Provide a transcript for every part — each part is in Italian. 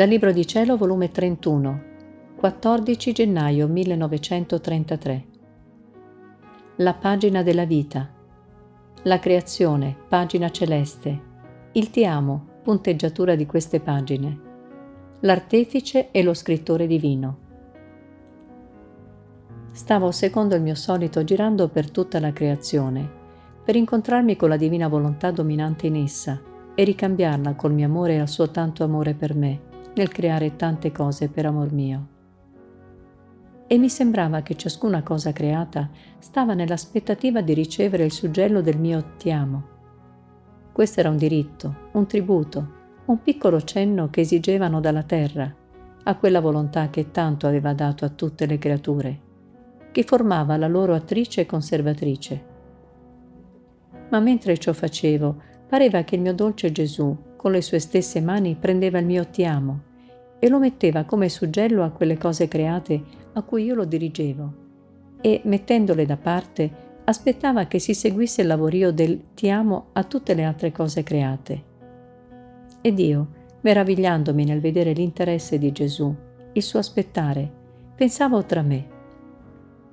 Dal Libro di Cielo, volume 31, 14 gennaio 1933. La pagina della vita. La creazione, pagina celeste. Il ti amo, punteggiatura di queste pagine. L'artefice e lo scrittore divino. Stavo secondo il mio solito girando per tutta la creazione, per incontrarmi con la divina volontà dominante in essa e ricambiarla col mio amore e al suo tanto amore per me nel creare tante cose per amor mio. E mi sembrava che ciascuna cosa creata stava nell'aspettativa di ricevere il suggello del mio ti amo. Questo era un diritto, un tributo, un piccolo cenno che esigevano dalla terra, a quella volontà che tanto aveva dato a tutte le creature, che formava la loro attrice e conservatrice. Ma mentre ciò facevo, pareva che il mio dolce Gesù, con le sue stesse mani prendeva il mio ti amo e lo metteva come suggello a quelle cose create a cui io lo dirigevo e, mettendole da parte, aspettava che si seguisse il lavorio del ti amo a tutte le altre cose create. Ed io, meravigliandomi nel vedere l'interesse di Gesù, il suo aspettare, pensavo tra me,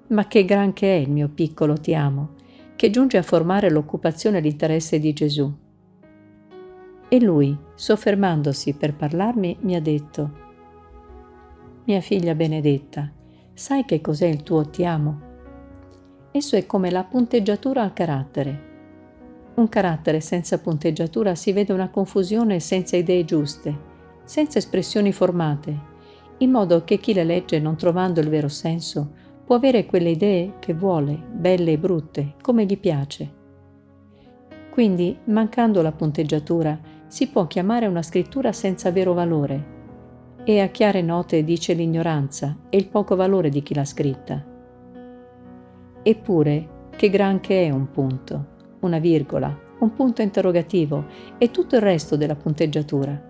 ma che gran che è il mio piccolo ti amo, che giunge a formare l'occupazione e l'interesse di Gesù e lui, soffermandosi per parlarmi, mi ha detto, Mia figlia benedetta, sai che cos'è il tuo ti amo? Esso è come la punteggiatura al carattere. Un carattere senza punteggiatura si vede una confusione senza idee giuste, senza espressioni formate, in modo che chi le legge non trovando il vero senso può avere quelle idee che vuole, belle e brutte, come gli piace. Quindi, mancando la punteggiatura, si può chiamare una scrittura senza vero valore e a chiare note dice l'ignoranza e il poco valore di chi l'ha scritta. Eppure, che gran che è un punto, una virgola, un punto interrogativo e tutto il resto della punteggiatura.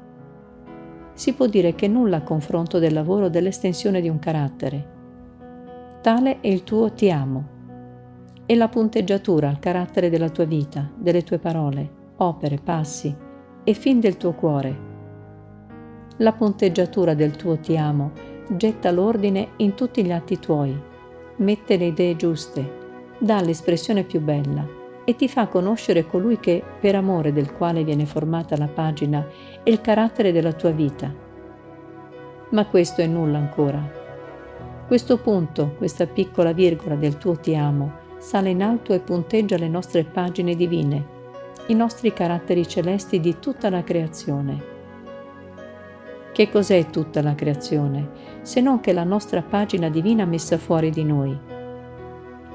Si può dire che nulla a confronto del lavoro dell'estensione di un carattere. Tale è il tuo ti amo e la punteggiatura al carattere della tua vita, delle tue parole, opere, passi, e fin del tuo cuore. La punteggiatura del tuo ti amo getta l'ordine in tutti gli atti tuoi, mette le idee giuste, dà l'espressione più bella e ti fa conoscere colui che, per amore del quale viene formata la pagina, è il carattere della tua vita. Ma questo è nulla ancora. Questo punto, questa piccola virgola del tuo ti amo, sale in alto e punteggia le nostre pagine divine i nostri caratteri celesti di tutta la creazione. Che cos'è tutta la creazione, se non che la nostra pagina divina messa fuori di noi?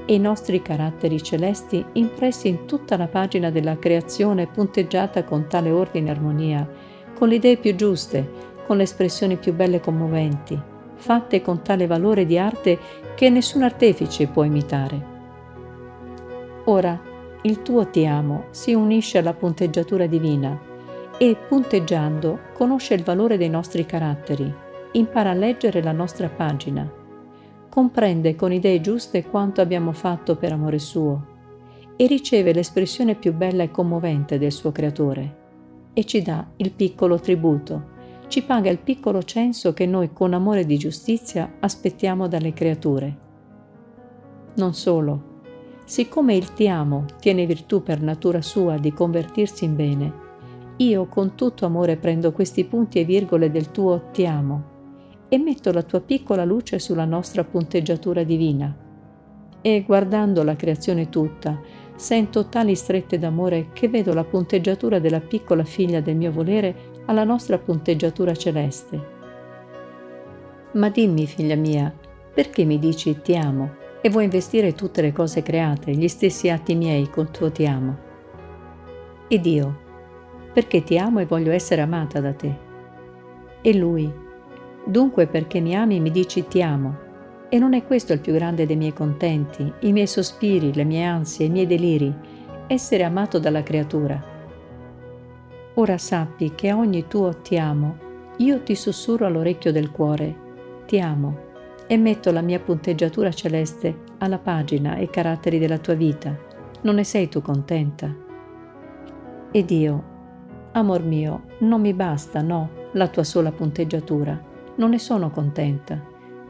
E i nostri caratteri celesti impressi in tutta la pagina della creazione punteggiata con tale ordine e armonia, con le idee più giuste, con le espressioni più belle e commoventi, fatte con tale valore di arte che nessun artefice può imitare. Ora, il tuo ti amo si unisce alla punteggiatura divina e, punteggiando, conosce il valore dei nostri caratteri, impara a leggere la nostra pagina, comprende con idee giuste quanto abbiamo fatto per amore suo e riceve l'espressione più bella e commovente del suo creatore e ci dà il piccolo tributo, ci paga il piccolo censo che noi con amore di giustizia aspettiamo dalle creature. Non solo, Siccome il ti amo tiene virtù per natura sua di convertirsi in bene, io con tutto amore prendo questi punti e virgole del tuo ti amo e metto la tua piccola luce sulla nostra punteggiatura divina. E guardando la creazione tutta, sento tali strette d'amore che vedo la punteggiatura della piccola figlia del mio volere alla nostra punteggiatura celeste. Ma dimmi, figlia mia, perché mi dici ti amo? E vuoi investire tutte le cose create, gli stessi atti miei col tuo ti amo. Ed io, perché ti amo e voglio essere amata da te. E lui, dunque perché mi ami mi dici ti amo. E non è questo il più grande dei miei contenti, i miei sospiri, le mie ansie, i miei deliri, essere amato dalla creatura. Ora sappi che a ogni tuo ti amo, io ti sussurro all'orecchio del cuore, ti amo e metto la mia punteggiatura celeste alla pagina e caratteri della tua vita. Non ne sei tu contenta? Ed io, Amor mio, non mi basta, no, la tua sola punteggiatura. Non ne sono contenta.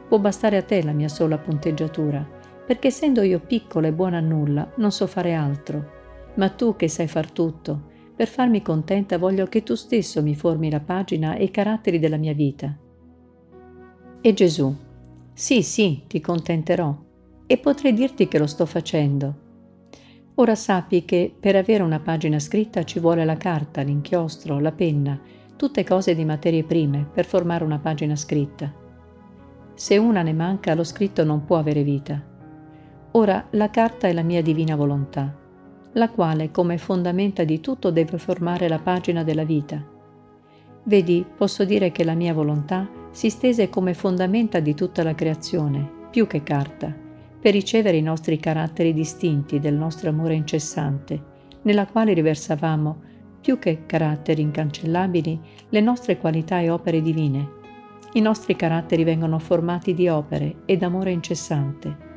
Può bastare a te la mia sola punteggiatura, perché essendo io piccola e buona a nulla, non so fare altro. Ma tu che sai far tutto, per farmi contenta voglio che tu stesso mi formi la pagina e i caratteri della mia vita. E Gesù, sì, sì, ti contenterò, e potrei dirti che lo sto facendo. Ora sappi che per avere una pagina scritta ci vuole la carta, l'inchiostro, la penna, tutte cose di materie prime per formare una pagina scritta. Se una ne manca, lo scritto non può avere vita. Ora la carta è la mia divina volontà la quale come fondamenta di tutto deve formare la pagina della vita. Vedi, posso dire che la mia volontà si stese come fondamenta di tutta la creazione, più che carta, per ricevere i nostri caratteri distinti del nostro amore incessante, nella quale riversavamo, più che caratteri incancellabili, le nostre qualità e opere divine. I nostri caratteri vengono formati di opere ed amore incessante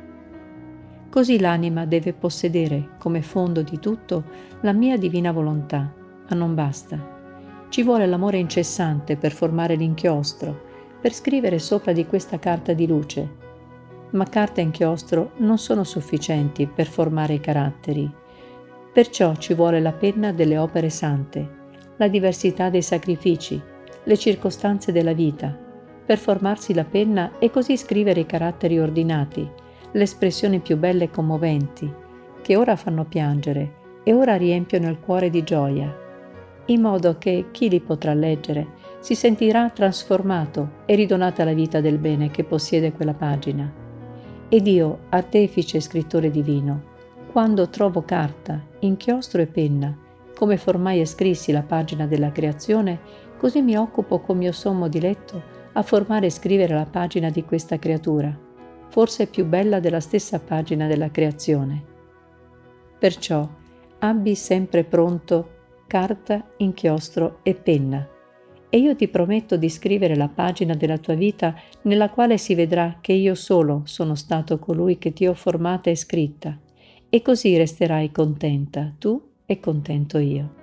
Così l'anima deve possedere come fondo di tutto la mia divina volontà, ma non basta. Ci vuole l'amore incessante per formare l'inchiostro, per scrivere sopra di questa carta di luce. Ma carta e inchiostro non sono sufficienti per formare i caratteri. Perciò ci vuole la penna delle opere sante, la diversità dei sacrifici, le circostanze della vita, per formarsi la penna e così scrivere i caratteri ordinati, le espressioni più belle e commoventi, che ora fanno piangere e ora riempiono il cuore di gioia, in modo che chi li potrà leggere si sentirà trasformato e ridonata la vita del bene che possiede quella pagina. Ed io, artefice e scrittore divino, quando trovo carta, inchiostro e penna, come formai e scrissi la pagina della creazione, così mi occupo con mio sommo diletto a formare e scrivere la pagina di questa creatura forse più bella della stessa pagina della creazione. Perciò abbi sempre pronto carta, inchiostro e penna, e io ti prometto di scrivere la pagina della tua vita nella quale si vedrà che io solo sono stato colui che ti ho formata e scritta, e così resterai contenta tu e contento io.